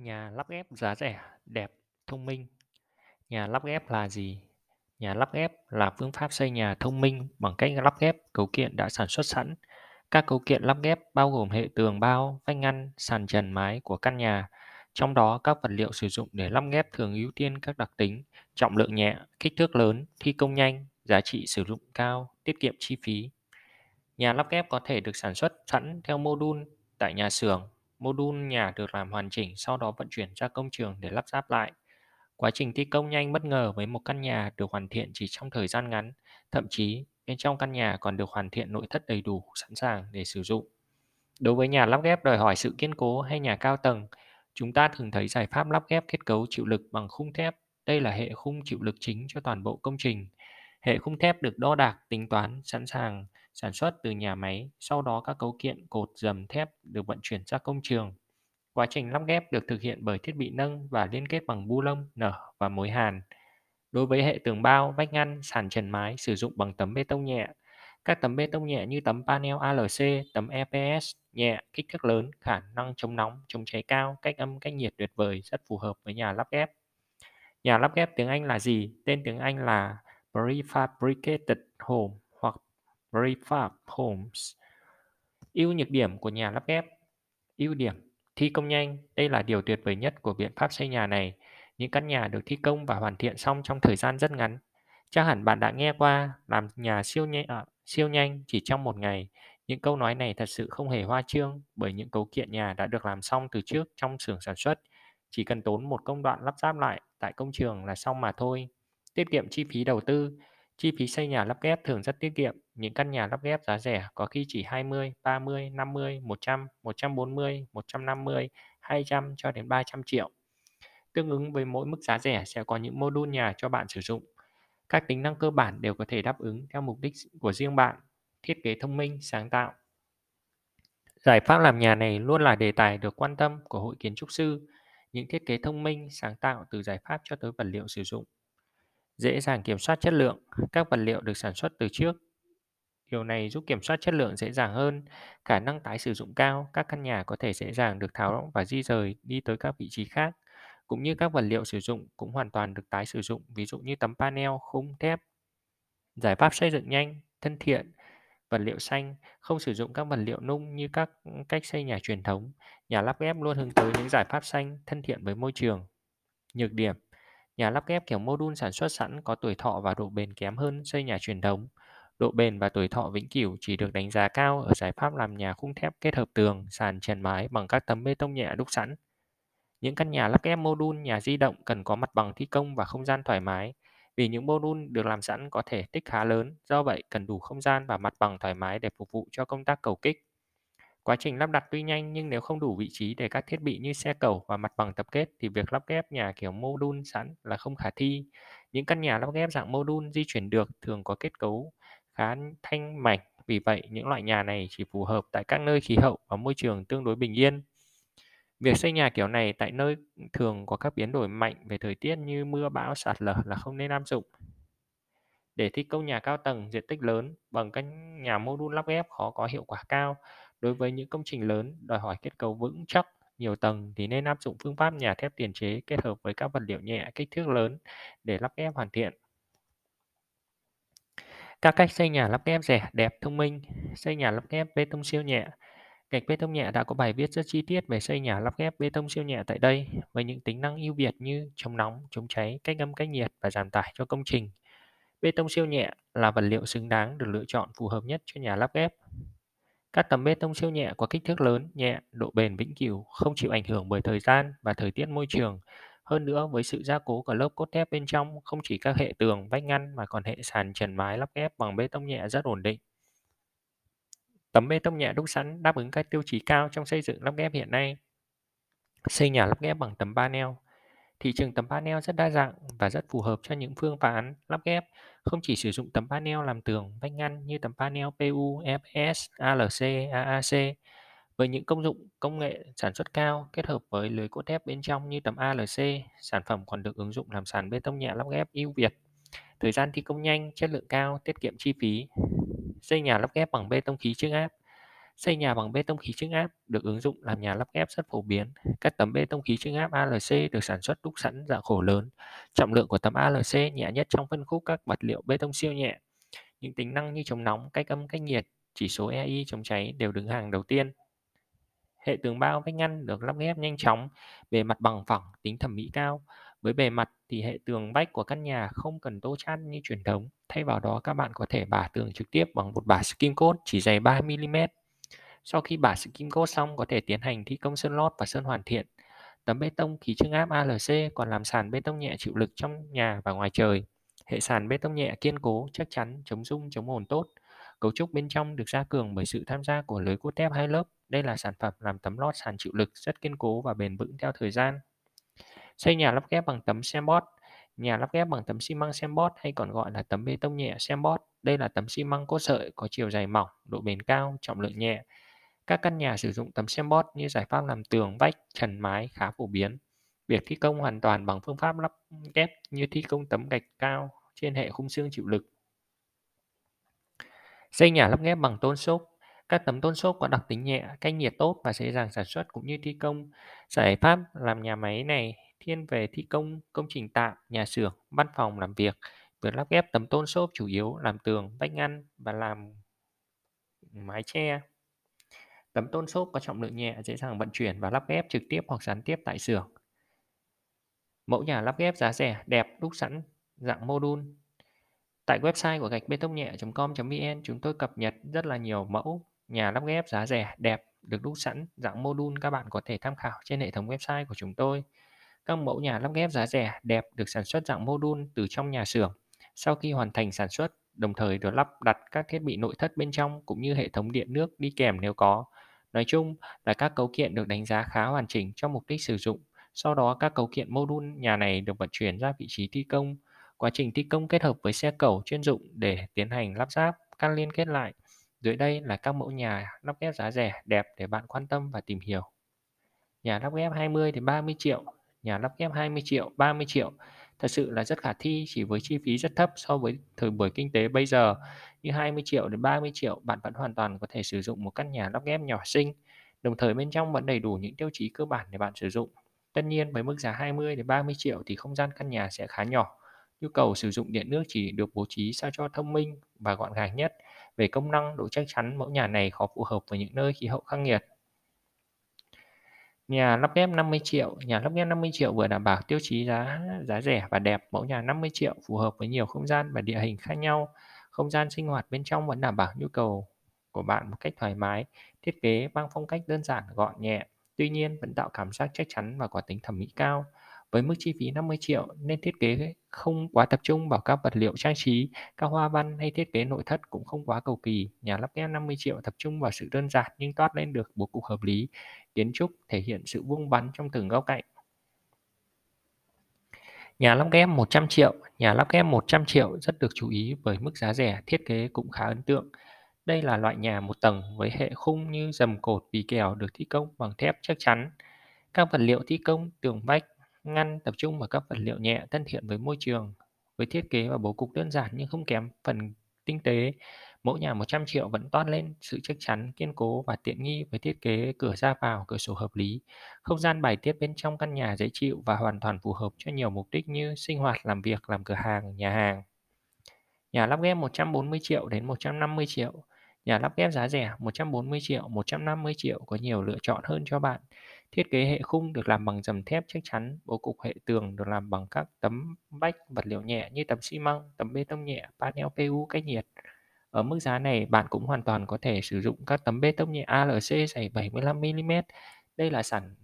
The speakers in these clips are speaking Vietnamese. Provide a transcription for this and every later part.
Nhà lắp ghép giá rẻ, đẹp, thông minh. Nhà lắp ghép là gì? Nhà lắp ghép là phương pháp xây nhà thông minh bằng cách lắp ghép cấu kiện đã sản xuất sẵn. Các cấu kiện lắp ghép bao gồm hệ tường bao, vách ngăn, sàn trần mái của căn nhà. Trong đó, các vật liệu sử dụng để lắp ghép thường ưu tiên các đặc tính trọng lượng nhẹ, kích thước lớn, thi công nhanh, giá trị sử dụng cao, tiết kiệm chi phí. Nhà lắp ghép có thể được sản xuất sẵn theo mô đun tại nhà xưởng. Module nhà được làm hoàn chỉnh sau đó vận chuyển ra công trường để lắp ráp lại. Quá trình thi công nhanh bất ngờ với một căn nhà được hoàn thiện chỉ trong thời gian ngắn, thậm chí bên trong căn nhà còn được hoàn thiện nội thất đầy đủ sẵn sàng để sử dụng. Đối với nhà lắp ghép đòi hỏi sự kiên cố hay nhà cao tầng, chúng ta thường thấy giải pháp lắp ghép kết cấu chịu lực bằng khung thép. Đây là hệ khung chịu lực chính cho toàn bộ công trình. Hệ khung thép được đo đạc, tính toán, sẵn sàng sản xuất từ nhà máy, sau đó các cấu kiện cột dầm thép được vận chuyển ra công trường. Quá trình lắp ghép được thực hiện bởi thiết bị nâng và liên kết bằng bu lông, nở và mối hàn. Đối với hệ tường bao, vách ngăn, sàn trần mái sử dụng bằng tấm bê tông nhẹ. Các tấm bê tông nhẹ như tấm panel ALC, tấm EPS nhẹ, kích thước lớn, khả năng chống nóng, chống cháy cao, cách âm, cách nhiệt tuyệt vời, rất phù hợp với nhà lắp ghép. Nhà lắp ghép tiếng Anh là gì? Tên tiếng Anh là Prefabricated Home hoặc Prefab Homes. Ưu nhược điểm của nhà lắp ghép Ưu điểm Thi công nhanh, đây là điều tuyệt vời nhất của biện pháp xây nhà này. Những căn nhà được thi công và hoàn thiện xong trong thời gian rất ngắn. Chắc hẳn bạn đã nghe qua làm nhà siêu nhanh, à, siêu nhanh chỉ trong một ngày. Những câu nói này thật sự không hề hoa trương bởi những cấu kiện nhà đã được làm xong từ trước trong xưởng sản xuất. Chỉ cần tốn một công đoạn lắp ráp lại tại công trường là xong mà thôi. Tiết kiệm chi phí đầu tư. Chi phí xây nhà lắp ghép thường rất tiết kiệm. Những căn nhà lắp ghép giá rẻ có khi chỉ 20, 30, 50, 100, 140, 150, 200 cho đến 300 triệu. Tương ứng với mỗi mức giá rẻ sẽ có những module nhà cho bạn sử dụng. Các tính năng cơ bản đều có thể đáp ứng theo mục đích của riêng bạn. Thiết kế thông minh, sáng tạo. Giải pháp làm nhà này luôn là đề tài được quan tâm của hội kiến trúc sư. Những thiết kế thông minh, sáng tạo từ giải pháp cho tới vật liệu sử dụng dễ dàng kiểm soát chất lượng các vật liệu được sản xuất từ trước. Điều này giúp kiểm soát chất lượng dễ dàng hơn, khả năng tái sử dụng cao, các căn nhà có thể dễ dàng được tháo và di rời đi tới các vị trí khác, cũng như các vật liệu sử dụng cũng hoàn toàn được tái sử dụng, ví dụ như tấm panel, khung thép. Giải pháp xây dựng nhanh, thân thiện, vật liệu xanh, không sử dụng các vật liệu nung như các cách xây nhà truyền thống. Nhà lắp ghép luôn hướng tới những giải pháp xanh, thân thiện với môi trường. Nhược điểm Nhà lắp ghép kiểu module sản xuất sẵn có tuổi thọ và độ bền kém hơn xây nhà truyền thống. Độ bền và tuổi thọ vĩnh cửu chỉ được đánh giá cao ở giải pháp làm nhà khung thép kết hợp tường, sàn trần mái bằng các tấm bê tông nhẹ đúc sẵn. Những căn nhà lắp ghép mô đun nhà di động cần có mặt bằng thi công và không gian thoải mái. Vì những mô đun được làm sẵn có thể tích khá lớn, do vậy cần đủ không gian và mặt bằng thoải mái để phục vụ cho công tác cầu kích. Quá trình lắp đặt tuy nhanh nhưng nếu không đủ vị trí để các thiết bị như xe cầu và mặt bằng tập kết thì việc lắp ghép nhà kiểu mô đun sẵn là không khả thi. Những căn nhà lắp ghép dạng mô đun di chuyển được thường có kết cấu khá thanh mảnh, vì vậy những loại nhà này chỉ phù hợp tại các nơi khí hậu và môi trường tương đối bình yên. Việc xây nhà kiểu này tại nơi thường có các biến đổi mạnh về thời tiết như mưa bão sạt lở là không nên áp dụng. Để thi công nhà cao tầng diện tích lớn bằng các nhà mô đun lắp ghép khó có hiệu quả cao Đối với những công trình lớn đòi hỏi kết cấu vững chắc, nhiều tầng thì nên áp dụng phương pháp nhà thép tiền chế kết hợp với các vật liệu nhẹ kích thước lớn để lắp ghép hoàn thiện. Các cách xây nhà lắp ghép rẻ, đẹp, thông minh. Xây nhà lắp ghép bê tông siêu nhẹ. Gạch bê tông nhẹ đã có bài viết rất chi tiết về xây nhà lắp ghép bê tông siêu nhẹ tại đây với những tính năng ưu việt như chống nóng, chống cháy, cách âm cách nhiệt và giảm tải cho công trình. Bê tông siêu nhẹ là vật liệu xứng đáng được lựa chọn phù hợp nhất cho nhà lắp ghép. Các tấm bê tông siêu nhẹ có kích thước lớn, nhẹ, độ bền vĩnh cửu, không chịu ảnh hưởng bởi thời gian và thời tiết môi trường. Hơn nữa, với sự gia cố của lớp cốt thép bên trong, không chỉ các hệ tường, vách ngăn mà còn hệ sàn trần mái lắp ghép bằng bê tông nhẹ rất ổn định. Tấm bê tông nhẹ đúc sẵn đáp ứng các tiêu chí cao trong xây dựng lắp ghép hiện nay. Xây nhà lắp ghép bằng tấm panel. Thị trường tấm panel rất đa dạng và rất phù hợp cho những phương án lắp ghép, không chỉ sử dụng tấm panel làm tường, vách ngăn như tấm panel PU, FS, ALC, AAC. Với những công dụng công nghệ sản xuất cao kết hợp với lưới cốt thép bên trong như tấm ALC, sản phẩm còn được ứng dụng làm sàn bê tông nhẹ lắp ghép ưu việt. Thời gian thi công nhanh, chất lượng cao, tiết kiệm chi phí. Xây nhà lắp ghép bằng bê tông khí chưng áp. Xây nhà bằng bê tông khí trưng áp được ứng dụng làm nhà lắp ghép rất phổ biến. Các tấm bê tông khí trưng áp ALC được sản xuất đúc sẵn dạng khổ lớn. Trọng lượng của tấm ALC nhẹ nhất trong phân khúc các vật liệu bê tông siêu nhẹ. Những tính năng như chống nóng, cách âm, cách nhiệt, chỉ số EI chống cháy đều đứng hàng đầu tiên. Hệ tường bao vách ngăn được lắp ghép nhanh chóng, bề mặt bằng phẳng, tính thẩm mỹ cao. Với bề mặt thì hệ tường vách của căn nhà không cần tô chăn như truyền thống. Thay vào đó các bạn có thể bả tường trực tiếp bằng một bả skim coat chỉ dày 3mm. Sau khi bả skim coat xong có thể tiến hành thi công sơn lót và sơn hoàn thiện. Tấm bê tông khí trưng áp ALC còn làm sàn bê tông nhẹ chịu lực trong nhà và ngoài trời. Hệ sàn bê tông nhẹ kiên cố, chắc chắn, chống rung, chống ồn tốt. Cấu trúc bên trong được gia cường bởi sự tham gia của lưới cốt thép hai lớp. Đây là sản phẩm làm tấm lót sàn chịu lực rất kiên cố và bền vững theo thời gian. Xây nhà lắp ghép bằng tấm Sembot Nhà lắp ghép bằng tấm xi măng Sembot hay còn gọi là tấm bê tông nhẹ Sembot. Đây là tấm xi măng cốt sợi có chiều dày mỏng, độ bền cao, trọng lượng nhẹ. Các căn nhà sử dụng tấm Sembot như giải pháp làm tường, vách, trần mái khá phổ biến. Việc thi công hoàn toàn bằng phương pháp lắp ghép như thi công tấm gạch cao trên hệ khung xương chịu lực. Xây nhà lắp ghép bằng tôn xốp các tấm tôn xốp có đặc tính nhẹ, cách nhiệt tốt và dễ dàng sản xuất cũng như thi công. Giải pháp làm nhà máy này thiên về thi công công trình tạm, nhà xưởng, văn phòng làm việc. Việc lắp ghép tấm tôn xốp chủ yếu làm tường, vách ngăn và làm mái che. Tấm tôn xốp có trọng lượng nhẹ, dễ dàng vận chuyển và lắp ghép trực tiếp hoặc gián tiếp tại xưởng. Mẫu nhà lắp ghép giá rẻ, đẹp, đúc sẵn, dạng module. Tại website của gạch bê tông nhẹ.com.vn chúng tôi cập nhật rất là nhiều mẫu nhà lắp ghép giá rẻ, đẹp, được đúc sẵn dạng module các bạn có thể tham khảo trên hệ thống website của chúng tôi. Các mẫu nhà lắp ghép giá rẻ, đẹp được sản xuất dạng module từ trong nhà xưởng. Sau khi hoàn thành sản xuất, đồng thời được lắp đặt các thiết bị nội thất bên trong cũng như hệ thống điện nước đi kèm nếu có. Nói chung là các cấu kiện được đánh giá khá hoàn chỉnh cho mục đích sử dụng. Sau đó các cấu kiện module nhà này được vận chuyển ra vị trí thi công. Quá trình thi công kết hợp với xe cẩu chuyên dụng để tiến hành lắp ráp, các liên kết lại. Dưới đây là các mẫu nhà lắp ghép giá rẻ, đẹp để bạn quan tâm và tìm hiểu. Nhà lắp ghép 20 đến 30 triệu, nhà lắp ghép 20 triệu, 30 triệu. Thật sự là rất khả thi chỉ với chi phí rất thấp so với thời buổi kinh tế bây giờ. Như 20 triệu đến 30 triệu, bạn vẫn hoàn toàn có thể sử dụng một căn nhà lắp ghép nhỏ xinh, đồng thời bên trong vẫn đầy đủ những tiêu chí cơ bản để bạn sử dụng. Tất nhiên với mức giá 20 đến 30 triệu thì không gian căn nhà sẽ khá nhỏ. Nhu cầu sử dụng điện nước chỉ được bố trí sao cho thông minh và gọn gàng nhất. Về công năng, độ chắc chắn mẫu nhà này khó phù hợp với những nơi khí hậu khắc nghiệt. Nhà lắp ghép 50 triệu, nhà lắp ghép 50 triệu vừa đảm bảo tiêu chí giá giá rẻ và đẹp, mẫu nhà 50 triệu phù hợp với nhiều không gian và địa hình khác nhau. Không gian sinh hoạt bên trong vẫn đảm bảo nhu cầu của bạn một cách thoải mái, thiết kế mang phong cách đơn giản, gọn nhẹ, tuy nhiên vẫn tạo cảm giác chắc chắn và có tính thẩm mỹ cao. Với mức chi phí 50 triệu nên thiết kế không quá tập trung vào các vật liệu trang trí, các hoa văn hay thiết kế nội thất cũng không quá cầu kỳ. Nhà lắp ghép 50 triệu tập trung vào sự đơn giản nhưng toát lên được bố cục hợp lý, kiến trúc thể hiện sự vuông vắn trong từng góc cạnh. Nhà lắp ghép 100 triệu, nhà lắp ghép 100 triệu rất được chú ý bởi mức giá rẻ, thiết kế cũng khá ấn tượng. Đây là loại nhà một tầng với hệ khung như dầm cột vì kèo được thi công bằng thép chắc chắn. Các vật liệu thi công, tường vách, ngăn tập trung vào các vật liệu nhẹ thân thiện với môi trường. Với thiết kế và bố cục đơn giản nhưng không kém phần tinh tế, mẫu nhà 100 triệu vẫn toát lên sự chắc chắn, kiên cố và tiện nghi với thiết kế cửa ra vào, cửa sổ hợp lý. Không gian bài tiết bên trong căn nhà dễ chịu và hoàn toàn phù hợp cho nhiều mục đích như sinh hoạt, làm việc, làm cửa hàng, nhà hàng. Nhà lắp ghép 140 triệu đến 150 triệu. Nhà lắp ghép giá rẻ 140 triệu, 150 triệu có nhiều lựa chọn hơn cho bạn. Thiết kế hệ khung được làm bằng dầm thép chắc chắn, bố cục hệ tường được làm bằng các tấm vách vật liệu nhẹ như tấm xi măng, tấm bê tông nhẹ, panel PU cách nhiệt. Ở mức giá này, bạn cũng hoàn toàn có thể sử dụng các tấm bê tông nhẹ ALC dày 75mm. Đây là sản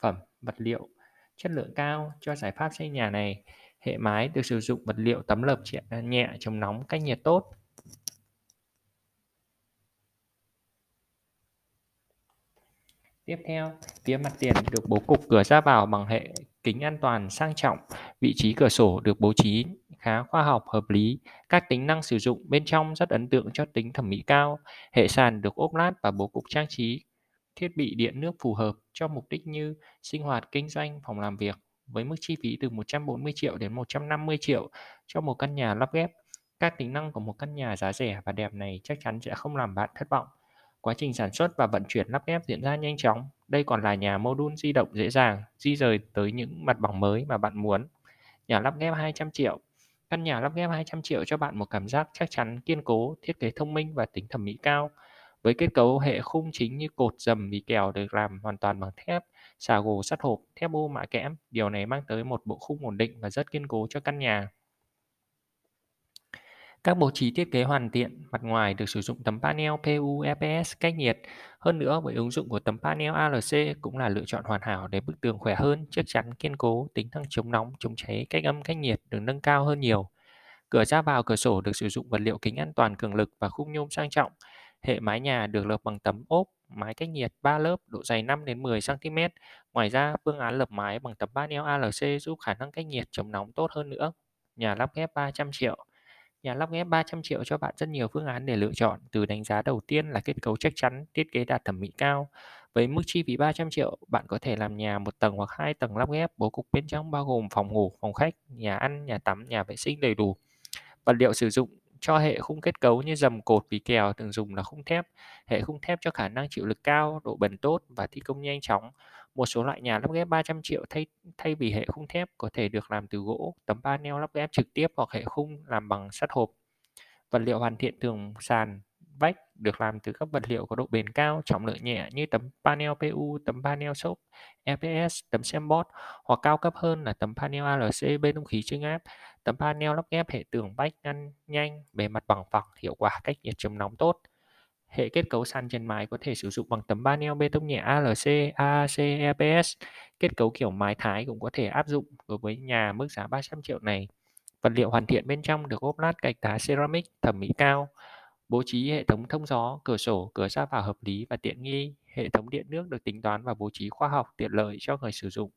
phẩm vật liệu chất lượng cao cho giải pháp xây nhà này. Hệ mái được sử dụng vật liệu tấm lợp nhẹ chống nóng cách nhiệt tốt. Tiếp theo, phía mặt tiền được bố cục cửa ra vào bằng hệ kính an toàn sang trọng, vị trí cửa sổ được bố trí khá khoa học hợp lý, các tính năng sử dụng bên trong rất ấn tượng cho tính thẩm mỹ cao, hệ sàn được ốp lát và bố cục trang trí thiết bị điện nước phù hợp cho mục đích như sinh hoạt, kinh doanh, phòng làm việc với mức chi phí từ 140 triệu đến 150 triệu cho một căn nhà lắp ghép. Các tính năng của một căn nhà giá rẻ và đẹp này chắc chắn sẽ không làm bạn thất vọng. Quá trình sản xuất và vận chuyển lắp ghép diễn ra nhanh chóng. Đây còn là nhà module di động dễ dàng, di rời tới những mặt bằng mới mà bạn muốn. Nhà lắp ghép 200 triệu. Căn nhà lắp ghép 200 triệu cho bạn một cảm giác chắc chắn, kiên cố, thiết kế thông minh và tính thẩm mỹ cao. Với kết cấu hệ khung chính như cột dầm vì kèo được làm hoàn toàn bằng thép, xà gồ sắt hộp, thép ô mạ kẽm, điều này mang tới một bộ khung ổn định và rất kiên cố cho căn nhà. Các bố trí thiết kế hoàn thiện, mặt ngoài được sử dụng tấm panel PU EPS cách nhiệt. Hơn nữa, với ứng dụng của tấm panel ALC cũng là lựa chọn hoàn hảo để bức tường khỏe hơn, chắc chắn, kiên cố, tính năng chống nóng, chống cháy, cách âm, cách nhiệt được nâng cao hơn nhiều. Cửa ra vào cửa sổ được sử dụng vật liệu kính an toàn cường lực và khung nhôm sang trọng. Hệ mái nhà được lợp bằng tấm ốp mái cách nhiệt 3 lớp độ dày 5 đến 10 cm. Ngoài ra, phương án lợp mái bằng tấm panel ALC giúp khả năng cách nhiệt chống nóng tốt hơn nữa. Nhà lắp ghép 300 triệu. Nhà lắp ghép 300 triệu cho bạn rất nhiều phương án để lựa chọn, từ đánh giá đầu tiên là kết cấu chắc chắn, thiết kế đạt thẩm mỹ cao. Với mức chi phí 300 triệu, bạn có thể làm nhà một tầng hoặc hai tầng lắp ghép, bố cục bên trong bao gồm phòng ngủ, phòng khách, nhà ăn, nhà tắm, nhà vệ sinh đầy đủ. Vật liệu sử dụng cho hệ khung kết cấu như dầm cột vì kèo thường dùng là khung thép. Hệ khung thép cho khả năng chịu lực cao, độ bền tốt và thi công nhanh chóng. Một số loại nhà lắp ghép 300 triệu thay thay vì hệ khung thép có thể được làm từ gỗ, tấm panel lắp ghép trực tiếp hoặc hệ khung làm bằng sắt hộp. Vật liệu hoàn thiện tường sàn, vách được làm từ các vật liệu có độ bền cao, trọng lượng nhẹ như tấm panel PU, tấm panel xốp, EPS, tấm xem bót hoặc cao cấp hơn là tấm panel ALC bê tông khí trưng áp. Tấm panel lắp ghép hệ tường vách ngăn nhanh, bề mặt bằng phẳng, hiệu quả cách nhiệt chống nóng tốt. Hệ kết cấu sàn trên mái có thể sử dụng bằng tấm panel bê tông nhẹ ALC, AAC, EPS. Kết cấu kiểu mái thái cũng có thể áp dụng đối với nhà mức giá 300 triệu này. Vật liệu hoàn thiện bên trong được ốp lát gạch đá ceramic thẩm mỹ cao. Bố trí hệ thống thông gió, cửa sổ, cửa ra vào hợp lý và tiện nghi. Hệ thống điện nước được tính toán và bố trí khoa học tiện lợi cho người sử dụng.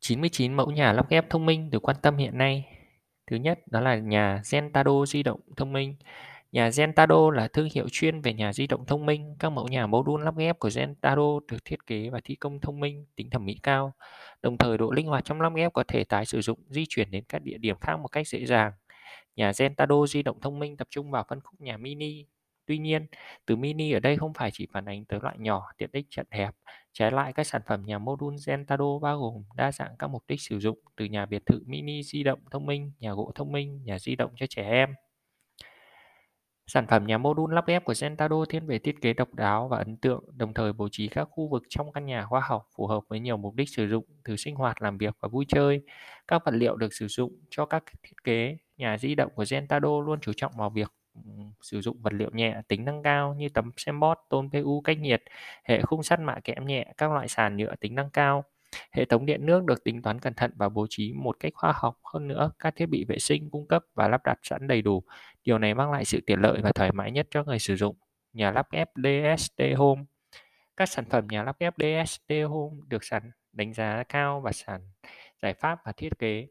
99 mẫu nhà lắp ghép thông minh được quan tâm hiện nay. Thứ nhất đó là nhà Zentado di động thông minh. Nhà Zentado là thương hiệu chuyên về nhà di động thông minh. Các mẫu nhà module lắp ghép của Zentado được thiết kế và thi công thông minh, tính thẩm mỹ cao. Đồng thời độ linh hoạt trong lắp ghép có thể tái sử dụng, di chuyển đến các địa điểm khác một cách dễ dàng. Nhà Zentado di động thông minh tập trung vào phân khúc nhà mini. Tuy nhiên, từ mini ở đây không phải chỉ phản ánh tới loại nhỏ, tiện ích chật hẹp. Trái lại, các sản phẩm nhà module Zentado bao gồm đa dạng các mục đích sử dụng từ nhà biệt thự mini di động thông minh, nhà gỗ thông minh, nhà di động cho trẻ em. Sản phẩm nhà module lắp ghép của Zentado thiên về thiết kế độc đáo và ấn tượng, đồng thời bố trí các khu vực trong căn nhà khoa học phù hợp với nhiều mục đích sử dụng, từ sinh hoạt, làm việc và vui chơi. Các vật liệu được sử dụng cho các thiết kế nhà di động của Zentado luôn chú trọng vào việc sử dụng vật liệu nhẹ, tính năng cao như tấm xem bót, tôn PU cách nhiệt, hệ khung sắt mạ kẽm nhẹ, các loại sàn nhựa tính năng cao. Hệ thống điện nước được tính toán cẩn thận và bố trí một cách khoa học hơn nữa. Các thiết bị vệ sinh cung cấp và lắp đặt sẵn đầy đủ. Điều này mang lại sự tiện lợi và thoải mái nhất cho người sử dụng. Nhà lắp ghép DST Home Các sản phẩm nhà lắp ghép DST Home được sản đánh giá cao và sản giải pháp và thiết kế.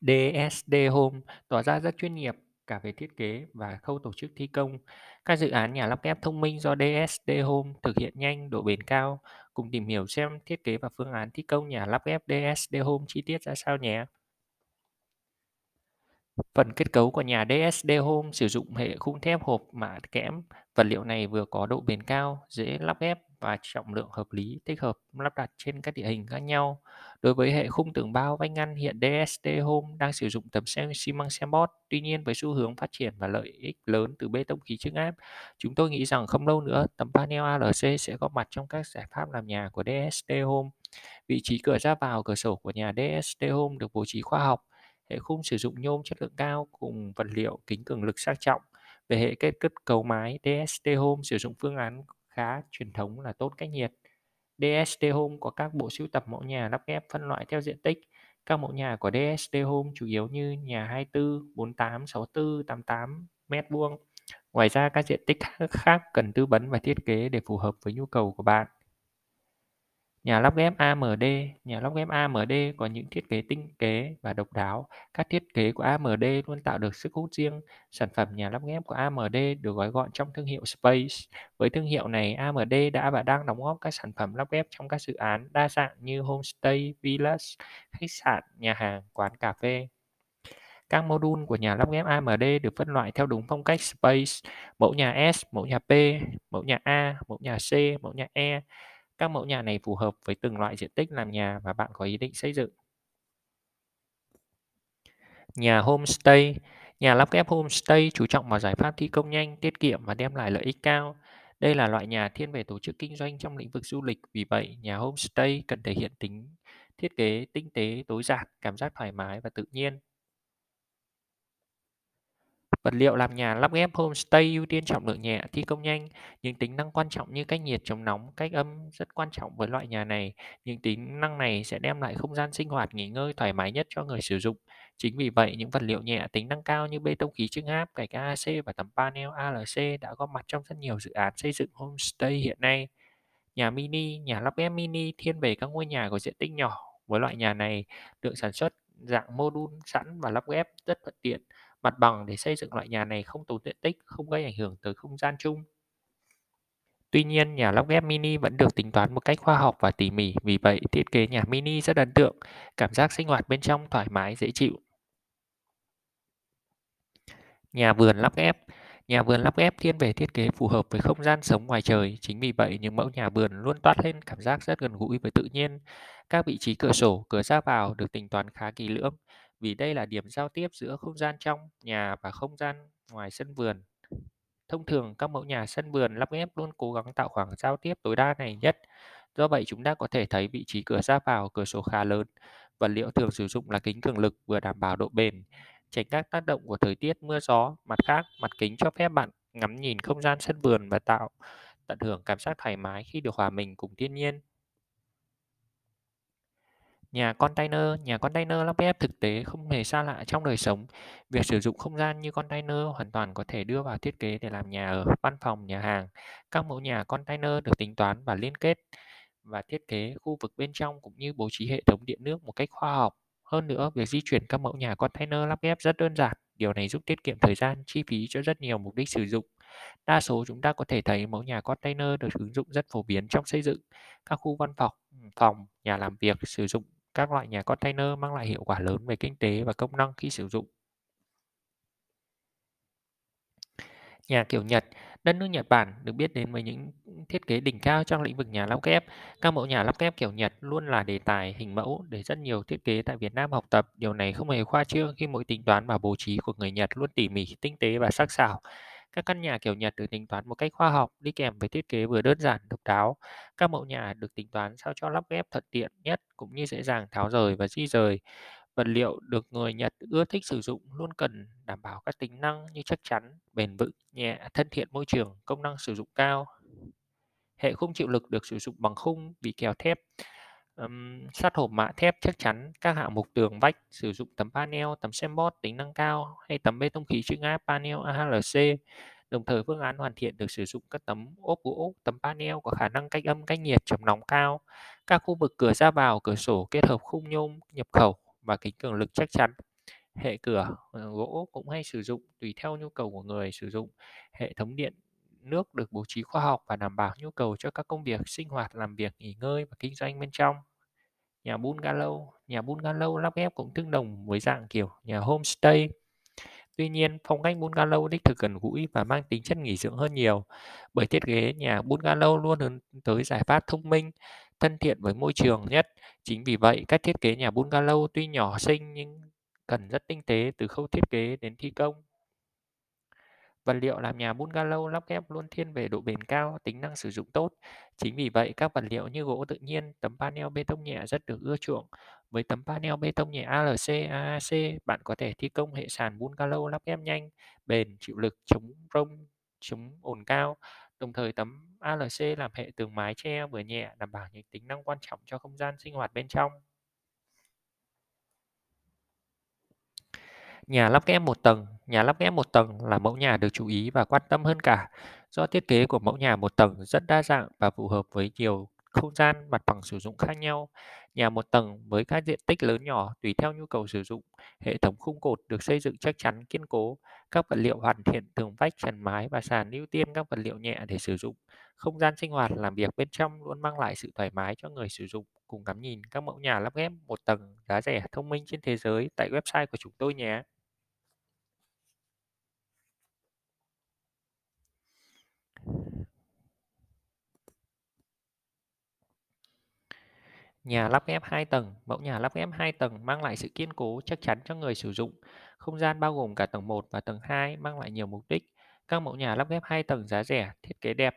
DSD Home tỏ ra rất chuyên nghiệp cả về thiết kế và khâu tổ chức thi công. Các dự án nhà lắp ghép thông minh do DSD Home thực hiện nhanh, độ bền cao. Cùng tìm hiểu xem thiết kế và phương án thi công nhà lắp ghép DSD Home chi tiết ra sao nhé. Phần kết cấu của nhà DSD Home sử dụng hệ khung thép hộp mạ kẽm. Vật liệu này vừa có độ bền cao, dễ lắp ghép và trọng lượng hợp lý, thích hợp lắp đặt trên các địa hình khác nhau. Đối với hệ khung tường bao vách ngăn hiện DST Home đang sử dụng tấm xi măng Sembot, tuy nhiên với xu hướng phát triển và lợi ích lớn từ bê tông khí trưng áp, chúng tôi nghĩ rằng không lâu nữa tấm panel ALC sẽ có mặt trong các giải pháp làm nhà của DST Home. Vị trí cửa ra vào cửa sổ của nhà DST Home được bố trí khoa học, hệ khung sử dụng nhôm chất lượng cao cùng vật liệu kính cường lực sang trọng. Về hệ kết cất cấu mái, DST Home sử dụng phương án khá truyền thống là tốt cách nhiệt. DST Home có các bộ sưu tập mẫu nhà lắp ghép phân loại theo diện tích. Các mẫu nhà của DST Home chủ yếu như nhà 24, 48, 64, 88 mét vuông. Ngoài ra các diện tích khác cần tư vấn và thiết kế để phù hợp với nhu cầu của bạn. Nhà lắp ghép AMD Nhà lắp ghép AMD có những thiết kế tinh tế và độc đáo. Các thiết kế của AMD luôn tạo được sức hút riêng. Sản phẩm nhà lắp ghép của AMD được gói gọn trong thương hiệu Space. Với thương hiệu này, AMD đã và đang đóng góp các sản phẩm lắp ghép trong các dự án đa dạng như homestay, villas, khách sạn, nhà hàng, quán cà phê. Các module của nhà lắp ghép AMD được phân loại theo đúng phong cách Space, mẫu nhà S, mẫu nhà P, mẫu nhà A, mẫu nhà C, mẫu nhà E. Các mẫu nhà này phù hợp với từng loại diện tích làm nhà mà bạn có ý định xây dựng. Nhà homestay Nhà lắp ghép homestay chú trọng vào giải pháp thi công nhanh, tiết kiệm và đem lại lợi ích cao. Đây là loại nhà thiên về tổ chức kinh doanh trong lĩnh vực du lịch, vì vậy nhà homestay cần thể hiện tính thiết kế tinh tế, tối giản, cảm giác thoải mái và tự nhiên. Vật liệu làm nhà lắp ghép homestay ưu tiên trọng lượng nhẹ, thi công nhanh. Những tính năng quan trọng như cách nhiệt chống nóng, cách âm rất quan trọng với loại nhà này. Những tính năng này sẽ đem lại không gian sinh hoạt nghỉ ngơi thoải mái nhất cho người sử dụng. Chính vì vậy, những vật liệu nhẹ tính năng cao như bê tông khí trưng áp, gạch ac và tấm panel ALC đã góp mặt trong rất nhiều dự án xây dựng homestay hiện nay. Nhà mini, nhà lắp ghép mini thiên về các ngôi nhà có diện tích nhỏ. Với loại nhà này, lượng sản xuất dạng module sẵn và lắp ghép rất thuận tiện. Mặt bằng để xây dựng loại nhà này không tốn diện tích, không gây ảnh hưởng tới không gian chung. Tuy nhiên, nhà lắp ghép mini vẫn được tính toán một cách khoa học và tỉ mỉ, vì vậy thiết kế nhà mini rất ấn tượng, cảm giác sinh hoạt bên trong thoải mái dễ chịu. Nhà vườn lắp ghép Nhà vườn lắp ghép thiên về thiết kế phù hợp với không gian sống ngoài trời, chính vì vậy những mẫu nhà vườn luôn toát lên cảm giác rất gần gũi với tự nhiên. Các vị trí cửa sổ, cửa ra vào được tính toán khá kỳ lưỡng, vì đây là điểm giao tiếp giữa không gian trong nhà và không gian ngoài sân vườn. Thông thường các mẫu nhà sân vườn lắp ghép luôn cố gắng tạo khoảng giao tiếp tối đa này nhất. Do vậy chúng ta có thể thấy vị trí cửa ra vào cửa sổ khá lớn. Vật liệu thường sử dụng là kính cường lực vừa đảm bảo độ bền, tránh các tác động của thời tiết mưa gió. Mặt khác, mặt kính cho phép bạn ngắm nhìn không gian sân vườn và tạo tận hưởng cảm giác thoải mái khi được hòa mình cùng thiên nhiên. Nhà container, nhà container lắp ghép thực tế không hề xa lạ trong đời sống. Việc sử dụng không gian như container hoàn toàn có thể đưa vào thiết kế để làm nhà ở, văn phòng, nhà hàng. Các mẫu nhà container được tính toán và liên kết và thiết kế khu vực bên trong cũng như bố trí hệ thống điện nước một cách khoa học. Hơn nữa, việc di chuyển các mẫu nhà container lắp ghép rất đơn giản. Điều này giúp tiết kiệm thời gian, chi phí cho rất nhiều mục đích sử dụng. Đa số chúng ta có thể thấy mẫu nhà container được ứng dụng rất phổ biến trong xây dựng các khu văn phòng, phòng, nhà làm việc sử dụng các loại nhà container mang lại hiệu quả lớn về kinh tế và công năng khi sử dụng. Nhà kiểu Nhật Đất nước Nhật Bản được biết đến với những thiết kế đỉnh cao trong lĩnh vực nhà lắp ghép. Các mẫu nhà lắp ghép kiểu Nhật luôn là đề tài hình mẫu để rất nhiều thiết kế tại Việt Nam học tập. Điều này không hề khoa trương khi mỗi tính toán và bố trí của người Nhật luôn tỉ mỉ, tinh tế và sắc sảo. Các căn nhà kiểu Nhật được tính toán một cách khoa học, đi kèm với thiết kế vừa đơn giản, độc đáo. Các mẫu nhà được tính toán sao cho lắp ghép thuận tiện nhất cũng như dễ dàng tháo rời và di rời. Vật liệu được người Nhật ưa thích sử dụng luôn cần đảm bảo các tính năng như chắc chắn, bền vững, nhẹ, thân thiện môi trường, công năng sử dụng cao. Hệ khung chịu lực được sử dụng bằng khung bị kèo thép, um, sắt hộp mạ thép chắc chắn. Các hạng mục tường vách sử dụng tấm panel, tấm xem bót tính năng cao hay tấm bê tông khí chữ áp panel AHLC. Đồng thời phương án hoàn thiện được sử dụng các tấm ốp gỗ, tấm panel có khả năng cách âm, cách nhiệt, chống nóng cao. Các khu vực cửa ra vào, cửa sổ kết hợp khung nhôm nhập khẩu và kính cường lực chắc chắn. Hệ cửa ờ, gỗ cũng hay sử dụng tùy theo nhu cầu của người sử dụng. Hệ thống điện nước được bố trí khoa học và đảm bảo nhu cầu cho các công việc sinh hoạt, làm việc, nghỉ ngơi và kinh doanh bên trong. Nhà bungalow, nhà bungalow lắp ghép cũng tương đồng với dạng kiểu nhà homestay. Tuy nhiên, phong cách bungalow đích thực gần gũi và mang tính chất nghỉ dưỡng hơn nhiều, bởi thiết kế nhà bungalow luôn hướng tới giải pháp thông minh, thân thiện với môi trường nhất. Chính vì vậy, cách thiết kế nhà bungalow tuy nhỏ xinh nhưng cần rất tinh tế từ khâu thiết kế đến thi công. Vật liệu làm nhà bungalow lắp ghép luôn thiên về độ bền cao, tính năng sử dụng tốt. Chính vì vậy, các vật liệu như gỗ tự nhiên, tấm panel bê tông nhẹ rất được ưa chuộng. Với tấm panel bê tông nhẹ ALC, AAC, bạn có thể thi công hệ sàn bungalow lắp ghép nhanh, bền, chịu lực, chống rông, chống ồn cao. Đồng thời tấm ALC làm hệ tường mái che vừa nhẹ, đảm bảo những tính năng quan trọng cho không gian sinh hoạt bên trong. Nhà lắp ghép một tầng Nhà lắp ghép một tầng là mẫu nhà được chú ý và quan tâm hơn cả, do thiết kế của mẫu nhà một tầng rất đa dạng và phù hợp với nhiều không gian mặt bằng sử dụng khác nhau. Nhà một tầng với các diện tích lớn nhỏ tùy theo nhu cầu sử dụng, hệ thống khung cột được xây dựng chắc chắn kiên cố, các vật liệu hoàn thiện tường vách, trần mái và sàn ưu tiên các vật liệu nhẹ để sử dụng. Không gian sinh hoạt làm việc bên trong luôn mang lại sự thoải mái cho người sử dụng. Cùng ngắm nhìn các mẫu nhà lắp ghép một tầng giá rẻ thông minh trên thế giới tại website của chúng tôi nhé. Nhà lắp ghép 2 tầng, mẫu nhà lắp ghép 2 tầng mang lại sự kiên cố chắc chắn cho người sử dụng. Không gian bao gồm cả tầng 1 và tầng 2 mang lại nhiều mục đích. Các mẫu nhà lắp ghép 2 tầng giá rẻ, thiết kế đẹp,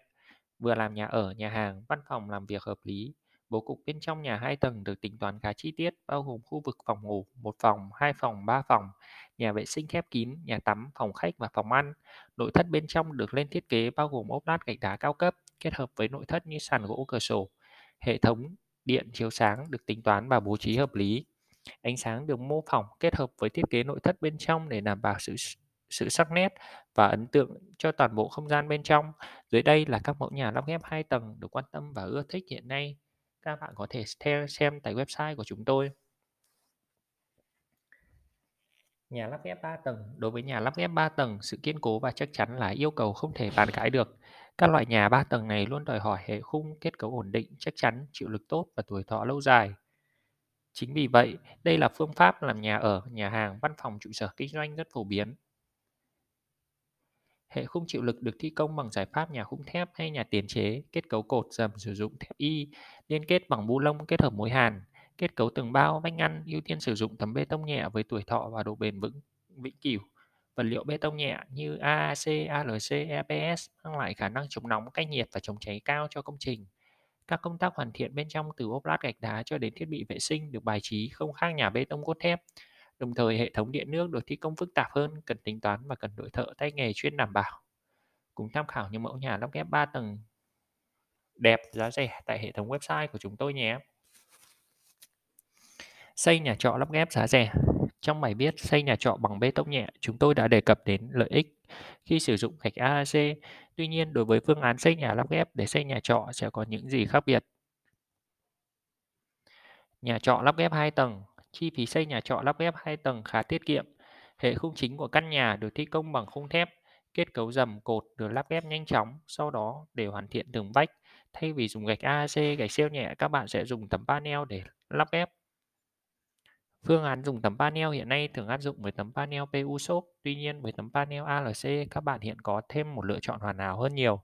vừa làm nhà ở, nhà hàng, văn phòng làm việc hợp lý. Bố cục bên trong nhà 2 tầng được tính toán khá chi tiết, bao gồm khu vực phòng ngủ, một phòng, hai phòng, ba phòng, nhà vệ sinh khép kín, nhà tắm, phòng khách và phòng ăn. Nội thất bên trong được lên thiết kế bao gồm ốp lát gạch đá cao cấp, kết hợp với nội thất như sàn gỗ cửa sổ. Hệ thống điện chiếu sáng được tính toán và bố trí hợp lý. Ánh sáng được mô phỏng kết hợp với thiết kế nội thất bên trong để đảm bảo sự sự sắc nét và ấn tượng cho toàn bộ không gian bên trong. Dưới đây là các mẫu nhà lắp ghép 2 tầng được quan tâm và ưa thích hiện nay. Các bạn có thể theo xem tại website của chúng tôi. Nhà lắp ghép 3 tầng Đối với nhà lắp ghép 3 tầng, sự kiên cố và chắc chắn là yêu cầu không thể bàn cãi được. Các loại nhà 3 tầng này luôn đòi hỏi hệ khung kết cấu ổn định, chắc chắn, chịu lực tốt và tuổi thọ lâu dài. Chính vì vậy, đây là phương pháp làm nhà ở, nhà hàng, văn phòng, trụ sở kinh doanh rất phổ biến. Hệ khung chịu lực được thi công bằng giải pháp nhà khung thép hay nhà tiền chế, kết cấu cột dầm sử dụng thép y, liên kết bằng bu lông kết hợp mối hàn, kết cấu tường bao, vách ngăn ưu tiên sử dụng tấm bê tông nhẹ với tuổi thọ và độ bền vững vĩnh cửu. Vật liệu bê tông nhẹ như AAC, ALC, EPS mang lại khả năng chống nóng, cách nhiệt và chống cháy cao cho công trình. Các công tác hoàn thiện bên trong từ ốp lát gạch đá cho đến thiết bị vệ sinh được bài trí không khác nhà bê tông cốt thép. Đồng thời hệ thống điện nước được thi công phức tạp hơn, cần tính toán và cần đội thợ tay nghề chuyên đảm bảo. Cùng tham khảo những mẫu nhà lắp ghép 3 tầng đẹp giá rẻ tại hệ thống website của chúng tôi nhé. Xây nhà trọ lắp ghép giá rẻ. Trong bài viết xây nhà trọ bằng bê tông nhẹ, chúng tôi đã đề cập đến lợi ích khi sử dụng gạch AAC. Tuy nhiên, đối với phương án xây nhà lắp ghép để xây nhà trọ sẽ có những gì khác biệt. Nhà trọ lắp ghép 2 tầng Chi phí xây nhà trọ lắp ghép 2 tầng khá tiết kiệm. Hệ khung chính của căn nhà được thi công bằng khung thép, kết cấu dầm cột được lắp ghép nhanh chóng, sau đó để hoàn thiện tường vách. Thay vì dùng gạch AAC, gạch siêu nhẹ, các bạn sẽ dùng tấm panel để lắp ghép. Phương án dùng tấm panel hiện nay thường áp dụng với tấm panel PU shop, tuy nhiên với tấm panel ALC các bạn hiện có thêm một lựa chọn hoàn hảo hơn nhiều.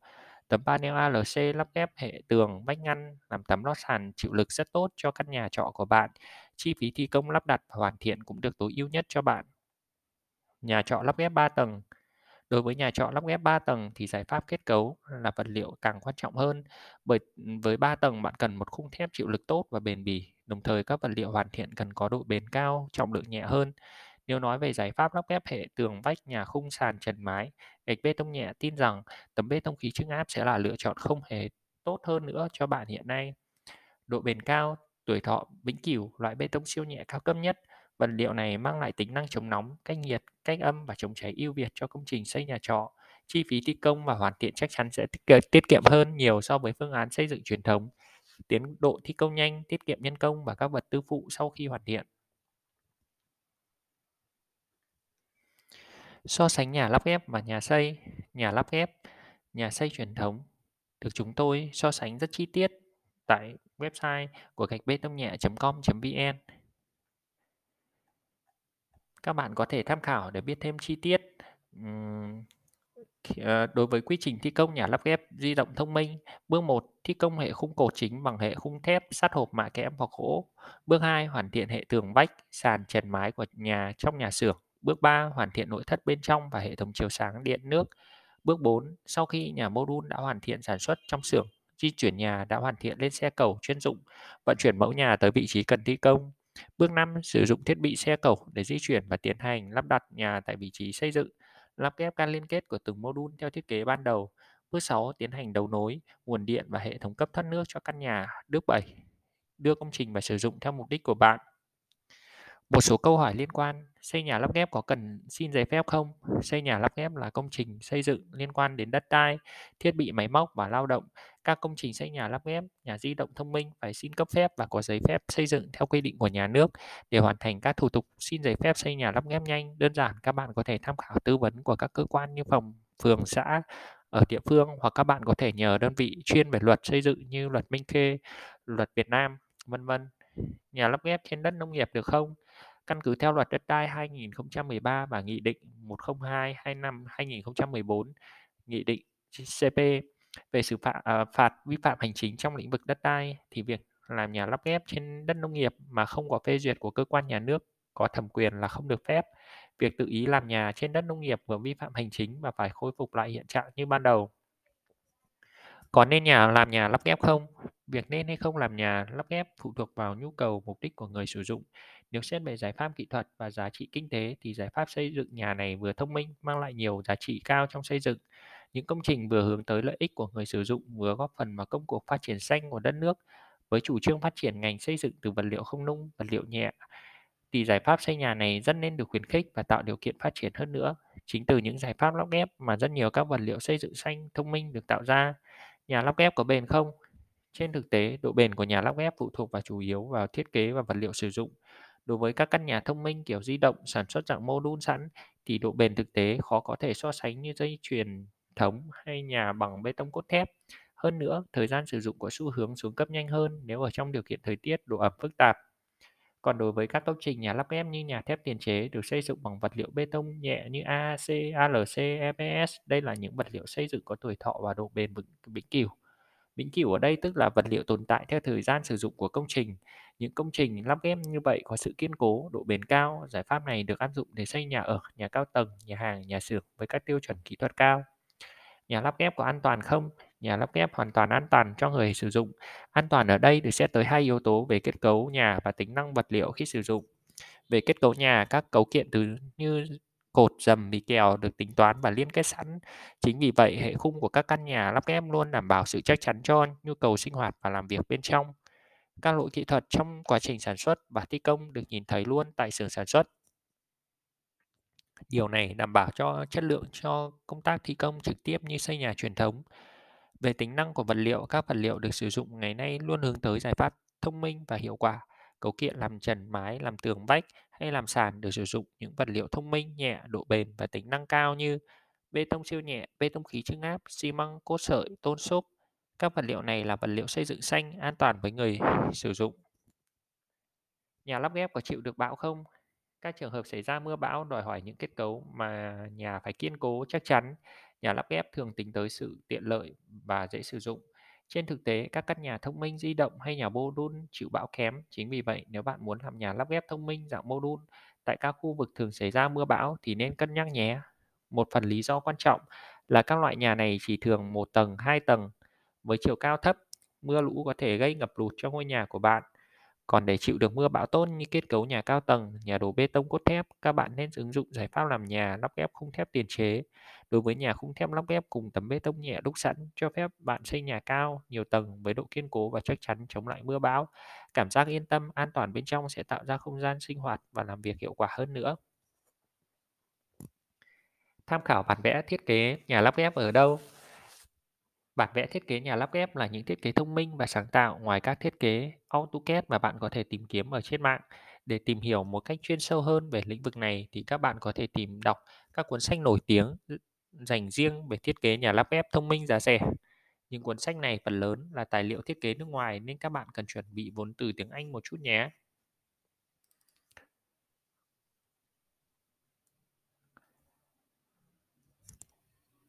Tấm panel ALC lắp ghép hệ tường, vách ngăn làm tấm lót sàn chịu lực rất tốt cho căn nhà trọ của bạn. Chi phí thi công lắp đặt và hoàn thiện cũng được tối ưu nhất cho bạn. Nhà trọ lắp ghép 3 tầng Đối với nhà trọ lắp ghép 3 tầng thì giải pháp kết cấu là vật liệu càng quan trọng hơn bởi với 3 tầng bạn cần một khung thép chịu lực tốt và bền bỉ, đồng thời các vật liệu hoàn thiện cần có độ bền cao, trọng lượng nhẹ hơn. Nếu nói về giải pháp lắp ghép hệ tường vách nhà khung sàn trần mái, gạch bê tông nhẹ tin rằng tấm bê tông khí trưng áp sẽ là lựa chọn không hề tốt hơn nữa cho bạn hiện nay. Độ bền cao, tuổi thọ vĩnh cửu, loại bê tông siêu nhẹ cao cấp nhất. Vật liệu này mang lại tính năng chống nóng, cách nhiệt, cách âm và chống cháy ưu việt cho công trình xây nhà trọ. Chi phí thi công và hoàn thiện chắc chắn sẽ tiết kiệm hơn nhiều so với phương án xây dựng truyền thống. Tiến độ thi công nhanh, tiết kiệm nhân công và các vật tư phụ sau khi hoàn thiện. So sánh nhà lắp ghép và nhà xây, nhà lắp ghép, nhà xây truyền thống được chúng tôi so sánh rất chi tiết tại website của gạch bê tông nhẹ.com.vn. Các bạn có thể tham khảo để biết thêm chi tiết. Ờ, đối với quy trình thi công nhà lắp ghép di động thông minh, bước 1 thi công hệ khung cột chính bằng hệ khung thép sắt hộp mạ kẽm hoặc gỗ. Bước 2 hoàn thiện hệ tường vách, sàn trần mái của nhà trong nhà xưởng. Bước 3 hoàn thiện nội thất bên trong và hệ thống chiếu sáng điện nước. Bước 4 sau khi nhà mô đun đã hoàn thiện sản xuất trong xưởng, di chuyển nhà đã hoàn thiện lên xe cầu chuyên dụng, vận chuyển mẫu nhà tới vị trí cần thi công. Bước 5 sử dụng thiết bị xe cầu để di chuyển và tiến hành lắp đặt nhà tại vị trí xây dựng lắp ghép các liên kết của từng module theo thiết kế ban đầu. Bước 6. Tiến hành đấu nối, nguồn điện và hệ thống cấp thoát nước cho căn nhà. Bước 7. Đưa công trình vào sử dụng theo mục đích của bạn. Một số câu hỏi liên quan, xây nhà lắp ghép có cần xin giấy phép không? Xây nhà lắp ghép là công trình xây dựng liên quan đến đất đai, thiết bị máy móc và lao động. Các công trình xây nhà lắp ghép, nhà di động thông minh phải xin cấp phép và có giấy phép xây dựng theo quy định của nhà nước. Để hoàn thành các thủ tục xin giấy phép xây nhà lắp ghép nhanh, đơn giản các bạn có thể tham khảo tư vấn của các cơ quan như phòng, phường, xã ở địa phương hoặc các bạn có thể nhờ đơn vị chuyên về luật xây dựng như luật Minh Khê, luật Việt Nam, vân vân. Nhà lắp ghép trên đất nông nghiệp được không? Căn cứ theo Luật Đất đai 2013 và Nghị định 102 năm 2014, Nghị định CP về xử phạt, à, phạt vi phạm hành chính trong lĩnh vực đất đai thì việc làm nhà lắp ghép trên đất nông nghiệp mà không có phê duyệt của cơ quan nhà nước có thẩm quyền là không được phép. Việc tự ý làm nhà trên đất nông nghiệp vừa vi phạm hành chính và phải khôi phục lại hiện trạng như ban đầu. Có nên nhà làm nhà lắp ghép không? Việc nên hay không làm nhà lắp ghép phụ thuộc vào nhu cầu mục đích của người sử dụng. Nếu xét về giải pháp kỹ thuật và giá trị kinh tế thì giải pháp xây dựng nhà này vừa thông minh, mang lại nhiều giá trị cao trong xây dựng. Những công trình vừa hướng tới lợi ích của người sử dụng vừa góp phần vào công cuộc phát triển xanh của đất nước. Với chủ trương phát triển ngành xây dựng từ vật liệu không nung, vật liệu nhẹ, thì giải pháp xây nhà này rất nên được khuyến khích và tạo điều kiện phát triển hơn nữa. Chính từ những giải pháp lắp ghép mà rất nhiều các vật liệu xây dựng xanh thông minh được tạo ra. Nhà lắp ghép có bền không? Trên thực tế, độ bền của nhà lắp ghép phụ thuộc vào chủ yếu vào thiết kế và vật liệu sử dụng. Đối với các căn nhà thông minh kiểu di động sản xuất dạng module sẵn thì độ bền thực tế khó có thể so sánh như dây truyền thống hay nhà bằng bê tông cốt thép. Hơn nữa, thời gian sử dụng có xu hướng xuống cấp nhanh hơn nếu ở trong điều kiện thời tiết độ ẩm phức tạp. Còn đối với các công trình nhà lắp ghép như nhà thép tiền chế được xây dựng bằng vật liệu bê tông nhẹ như AAC, ALC, EPS, đây là những vật liệu xây dựng có tuổi thọ và độ bền vững vĩnh cửu. Vĩnh cửu ở đây tức là vật liệu tồn tại theo thời gian sử dụng của công trình. Những công trình lắp ghép như vậy có sự kiên cố, độ bền cao. Giải pháp này được áp dụng để xây nhà ở, nhà cao tầng, nhà hàng, nhà xưởng với các tiêu chuẩn kỹ thuật cao. Nhà lắp ghép có an toàn không? Nhà lắp ghép hoàn toàn an toàn cho người sử dụng. An toàn ở đây được xét tới hai yếu tố về kết cấu nhà và tính năng vật liệu khi sử dụng. Về kết cấu nhà, các cấu kiện từ như cột dầm bị kèo được tính toán và liên kết sẵn. Chính vì vậy, hệ khung của các căn nhà lắp ghép luôn đảm bảo sự chắc chắn cho nhu cầu sinh hoạt và làm việc bên trong. Các lỗi kỹ thuật trong quá trình sản xuất và thi công được nhìn thấy luôn tại xưởng sản xuất. Điều này đảm bảo cho chất lượng cho công tác thi công trực tiếp như xây nhà truyền thống. Về tính năng của vật liệu, các vật liệu được sử dụng ngày nay luôn hướng tới giải pháp thông minh và hiệu quả. Cấu kiện làm trần mái, làm tường vách hay làm sàn được sử dụng những vật liệu thông minh, nhẹ, độ bền và tính năng cao như bê tông siêu nhẹ, bê tông khí trưng áp, xi măng, cốt sợi, tôn xốp. Các vật liệu này là vật liệu xây dựng xanh, an toàn với người sử dụng. Nhà lắp ghép có chịu được bão không? Các trường hợp xảy ra mưa bão đòi hỏi những kết cấu mà nhà phải kiên cố chắc chắn. Nhà lắp ghép thường tính tới sự tiện lợi và dễ sử dụng. Trên thực tế, các căn nhà thông minh di động hay nhà module chịu bão kém. Chính vì vậy, nếu bạn muốn làm nhà lắp ghép thông minh dạng module tại các khu vực thường xảy ra mưa bão thì nên cân nhắc nhé. Một phần lý do quan trọng là các loại nhà này chỉ thường một tầng, hai tầng với chiều cao thấp. Mưa lũ có thể gây ngập lụt cho ngôi nhà của bạn. Còn để chịu được mưa bão tốt như kết cấu nhà cao tầng, nhà đổ bê tông cốt thép, các bạn nên ứng dụng giải pháp làm nhà lắp ghép khung thép tiền chế. Đối với nhà khung thép lắp ghép cùng tấm bê tông nhẹ đúc sẵn, cho phép bạn xây nhà cao, nhiều tầng với độ kiên cố và chắc chắn chống lại mưa bão. Cảm giác yên tâm, an toàn bên trong sẽ tạo ra không gian sinh hoạt và làm việc hiệu quả hơn nữa. Tham khảo bản vẽ thiết kế nhà lắp ghép ở đâu? Bản vẽ thiết kế nhà lắp ghép là những thiết kế thông minh và sáng tạo ngoài các thiết kế AutoCAD mà bạn có thể tìm kiếm ở trên mạng. Để tìm hiểu một cách chuyên sâu hơn về lĩnh vực này thì các bạn có thể tìm đọc các cuốn sách nổi tiếng dành riêng về thiết kế nhà lắp ghép thông minh giá rẻ. Những cuốn sách này phần lớn là tài liệu thiết kế nước ngoài nên các bạn cần chuẩn bị vốn từ tiếng Anh một chút nhé.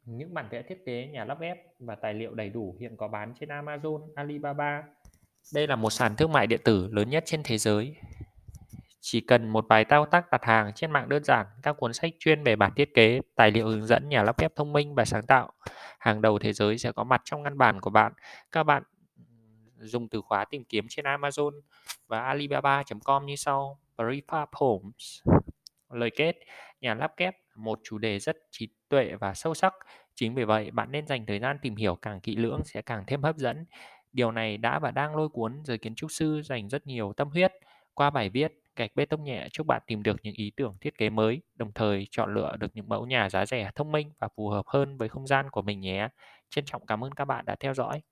Những bản vẽ thiết kế nhà lắp ghép và tài liệu đầy đủ hiện có bán trên Amazon, Alibaba. Đây là một sàn thương mại điện tử lớn nhất trên thế giới. Chỉ cần một vài thao tác đặt hàng trên mạng đơn giản, các cuốn sách chuyên về bản thiết kế, tài liệu hướng dẫn nhà lắp ghép thông minh và sáng tạo hàng đầu thế giới sẽ có mặt trong ngăn bản của bạn. Các bạn dùng từ khóa tìm kiếm trên Amazon và Alibaba.com như sau. Prefab Homes Lời kết, nhà lắp ghép một chủ đề rất trí tuệ và sâu sắc. Chính vì vậy, bạn nên dành thời gian tìm hiểu càng kỹ lưỡng sẽ càng thêm hấp dẫn. Điều này đã và đang lôi cuốn giới kiến trúc sư dành rất nhiều tâm huyết. Qua bài viết, gạch bê tông nhẹ chúc bạn tìm được những ý tưởng thiết kế mới, đồng thời chọn lựa được những mẫu nhà giá rẻ, thông minh và phù hợp hơn với không gian của mình nhé. Trân trọng cảm ơn các bạn đã theo dõi.